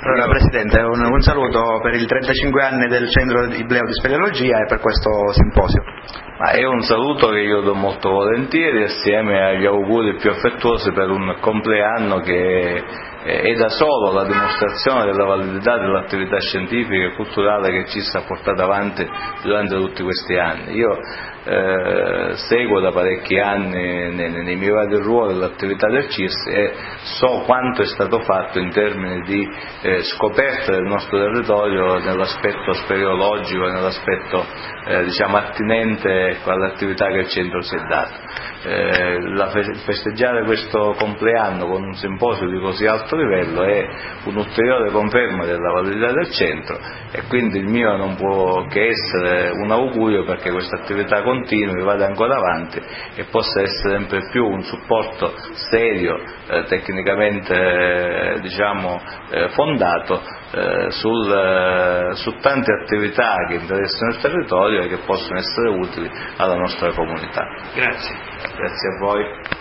Allora, Presidente, un, un, saluto per i 35 anni del Centro Ibleo di Speleologia e per questo simposio. Ma è un saluto che io do molto volentieri assieme agli auguri più affettuosi per un compleanno che è da solo la dimostrazione della validità dell'attività scientifica e culturale che ci sta portata avanti durante tutti questi anni. Io eh, seguo da parecchi anni nei, nei, miei vari ruoli l'attività del CIRS e so quanto è stato fatto in termini di eh, scoperta del nostro territorio nell'aspetto speleologico e nell'aspetto eh, diciamo, attinente all'attività che il centro si è dato. Eh, la, festeggiare questo compleanno con un simposio di così alto livello è un'ulteriore conferma della validità del centro e quindi il mio non può che essere un augurio perché questa attività continui, vada ancora avanti e possa essere sempre più un supporto serio, eh, tecnicamente eh, diciamo, eh, fondato eh, sul, eh, su tante attività che interessano il territorio e che possono essere utili alla nostra comunità. Grazie. Grazie a voi.